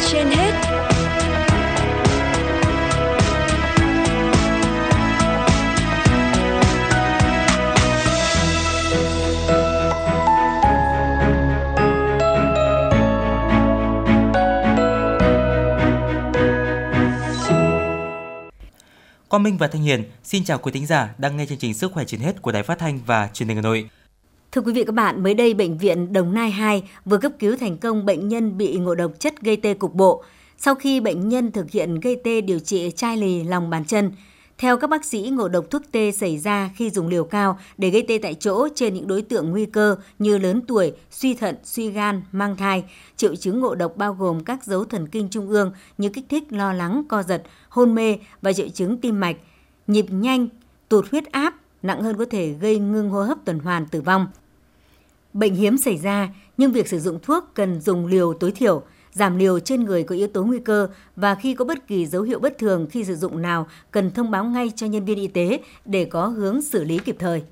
trên hết. Quang Minh và Thanh Hiền, xin chào quý thính giả đang nghe chương trình Sức khỏe trên hết của Đài Phát thanh và Truyền hình Hà Nội. Thưa quý vị các bạn, mới đây Bệnh viện Đồng Nai 2 vừa cấp cứu thành công bệnh nhân bị ngộ độc chất gây tê cục bộ. Sau khi bệnh nhân thực hiện gây tê điều trị chai lì lòng bàn chân, theo các bác sĩ, ngộ độc thuốc tê xảy ra khi dùng liều cao để gây tê tại chỗ trên những đối tượng nguy cơ như lớn tuổi, suy thận, suy gan, mang thai. Triệu chứng ngộ độc bao gồm các dấu thần kinh trung ương như kích thích, lo lắng, co giật, hôn mê và triệu chứng tim mạch, nhịp nhanh, tụt huyết áp, nặng hơn có thể gây ngưng hô hấp tuần hoàn tử vong. Bệnh hiếm xảy ra, nhưng việc sử dụng thuốc cần dùng liều tối thiểu, giảm liều trên người có yếu tố nguy cơ và khi có bất kỳ dấu hiệu bất thường khi sử dụng nào cần thông báo ngay cho nhân viên y tế để có hướng xử lý kịp thời.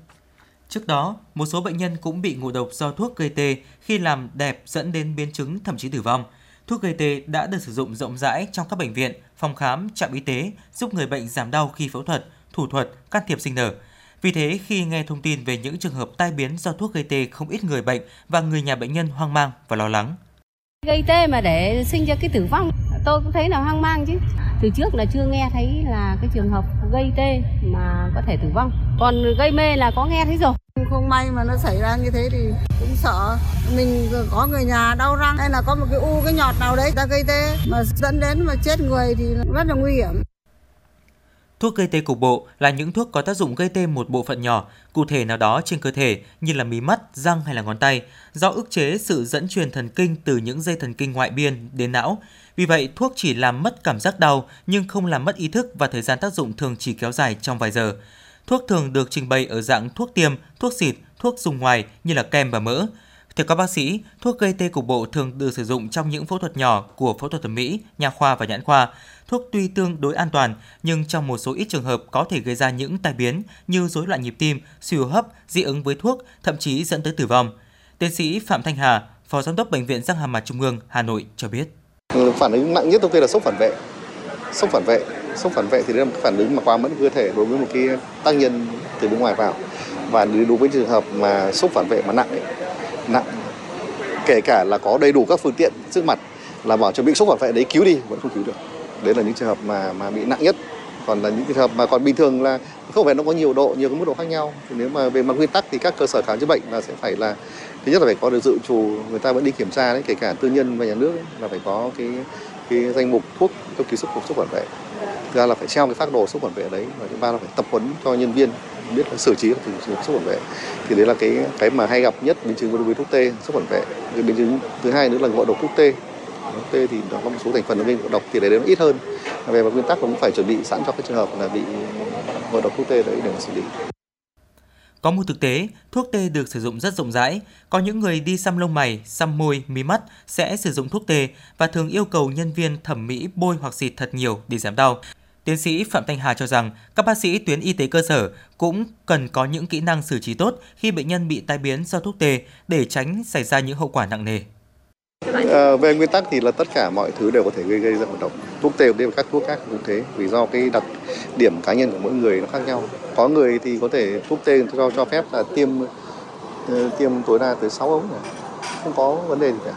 Trước đó, một số bệnh nhân cũng bị ngộ độc do thuốc gây tê khi làm đẹp dẫn đến biến chứng thậm chí tử vong. Thuốc gây tê đã được sử dụng rộng rãi trong các bệnh viện, phòng khám, trạm y tế, giúp người bệnh giảm đau khi phẫu thuật, thủ thuật, can thiệp sinh nở. Vì thế, khi nghe thông tin về những trường hợp tai biến do thuốc gây tê, không ít người bệnh và người nhà bệnh nhân hoang mang và lo lắng. Gây tê mà để sinh ra cái tử vong, tôi cũng thấy là hoang mang chứ. Từ trước là chưa nghe thấy là cái trường hợp gây tê mà có thể tử vong. Còn gây mê là có nghe thấy rồi. Không may mà nó xảy ra như thế thì cũng sợ mình có người nhà đau răng hay là có một cái u cái nhọt nào đấy ta gây tê mà dẫn đến mà chết người thì rất là nguy hiểm. Thuốc gây tê cục bộ là những thuốc có tác dụng gây tê một bộ phận nhỏ, cụ thể nào đó trên cơ thể như là mí mắt, răng hay là ngón tay, do ức chế sự dẫn truyền thần kinh từ những dây thần kinh ngoại biên đến não. Vì vậy, thuốc chỉ làm mất cảm giác đau nhưng không làm mất ý thức và thời gian tác dụng thường chỉ kéo dài trong vài giờ. Thuốc thường được trình bày ở dạng thuốc tiêm, thuốc xịt, thuốc dùng ngoài như là kem và mỡ. Theo các bác sĩ, thuốc gây tê cục bộ thường được sử dụng trong những phẫu thuật nhỏ của phẫu thuật thẩm mỹ, nha khoa và nhãn khoa. Thuốc tuy tương đối an toàn, nhưng trong một số ít trường hợp có thể gây ra những tai biến như rối loạn nhịp tim, suy hô hấp, dị ứng với thuốc, thậm chí dẫn tới tử vong. Tiến sĩ Phạm Thanh Hà, Phó Giám đốc Bệnh viện Răng Hàm Mặt Trung ương Hà Nội cho biết. Phản ứng nặng nhất tôi là sốc phản vệ. Sốc phản vệ, sốc phản vệ thì đây là một phản ứng mà quá mẫn cơ thể đối với một cái tác nhân từ bên ngoài vào. Và đối với trường hợp mà sốc phản vệ mà nặng ấy, nặng. Kể cả là có đầy đủ các phương tiện trước mặt là bảo chuẩn bị sốc phản vệ đấy cứu đi vẫn không cứu được. Đấy là những trường hợp mà mà bị nặng nhất. Còn là những trường hợp mà còn bình thường là không phải nó có nhiều độ nhiều cái mức độ khác nhau. Thì nếu mà về mặt nguyên tắc thì các cơ sở khám chữa bệnh là sẽ phải là thứ nhất là phải có được dự trù người ta vẫn đi kiểm tra đấy kể cả tư nhân và nhà nước ấy, là phải có cái cái danh mục thuốc cấp cứu sốc phản vệ. Thứ hai là phải treo cái phác đồ sốc phản vệ đấy và thứ ba là phải tập huấn cho nhân viên biết là xử trí từ sốc phản vệ. Thì đấy là cái cái mà hay gặp nhất biến chứng đối với thuốc tê sốc phản vệ. Cái biến chứng thứ hai nữa là ngộ độc thuốc tê. Thuốc tê thì nó có một số thành phần gây ngộ độc thì đấy nó ít hơn. Về mặt nguyên tắc cũng phải chuẩn bị sẵn cho cái trường hợp là bị ngộ độc thuốc tê đấy để xử lý. Có một thực tế, thuốc tê được sử dụng rất rộng rãi. Có những người đi xăm lông mày, xăm môi, mí mắt sẽ sử dụng thuốc tê và thường yêu cầu nhân viên thẩm mỹ bôi hoặc xịt thật nhiều để giảm đau. Tiến sĩ Phạm Thanh Hà cho rằng các bác sĩ tuyến y tế cơ sở cũng cần có những kỹ năng xử trí tốt khi bệnh nhân bị tai biến do thuốc tê để tránh xảy ra những hậu quả nặng nề. À, về nguyên tắc thì là tất cả mọi thứ đều có thể gây gây ra ngộ độc. Thuốc tê và các thuốc khác cũng thế, vì do cái đặc điểm cá nhân của mỗi người nó khác nhau. Có người thì có thể thuốc tê cho cho phép là tiêm ờ, tiêm tối đa tới 6 ống này. không có vấn đề gì cả.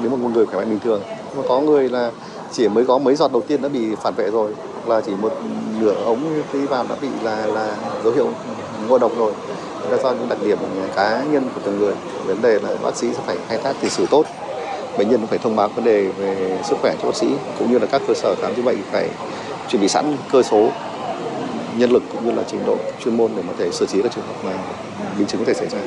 Nếu mà một người khỏe mạnh bình thường, mà có người là chỉ mới có mấy giọt đầu tiên đã bị phản vệ rồi là chỉ một nửa ống khi vào đã bị là là dấu hiệu ngộ độc rồi là do những đặc điểm cá nhân của từng người vấn đề là bác sĩ sẽ phải khai thác tiền sử tốt bệnh nhân phải thông báo vấn đề về sức khỏe cho bác sĩ, cũng như là các cơ sở khám chữa bệnh phải chuẩn bị sẵn cơ số, nhân lực cũng như là trình độ chuyên môn để có thể xử trí các trường hợp mà biến chứng có thể xảy ra.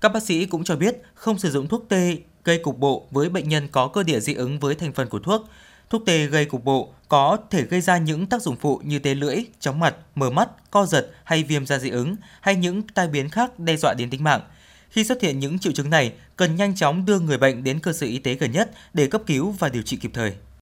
Các bác sĩ cũng cho biết không sử dụng thuốc tê gây cục bộ với bệnh nhân có cơ địa dị ứng với thành phần của thuốc. Thuốc tê gây cục bộ có thể gây ra những tác dụng phụ như tê lưỡi, chóng mặt, mờ mắt, co giật hay viêm da dị ứng hay những tai biến khác đe dọa đến tính mạng. Khi xuất hiện những triệu chứng này, cần nhanh chóng đưa người bệnh đến cơ sở y tế gần nhất để cấp cứu và điều trị kịp thời.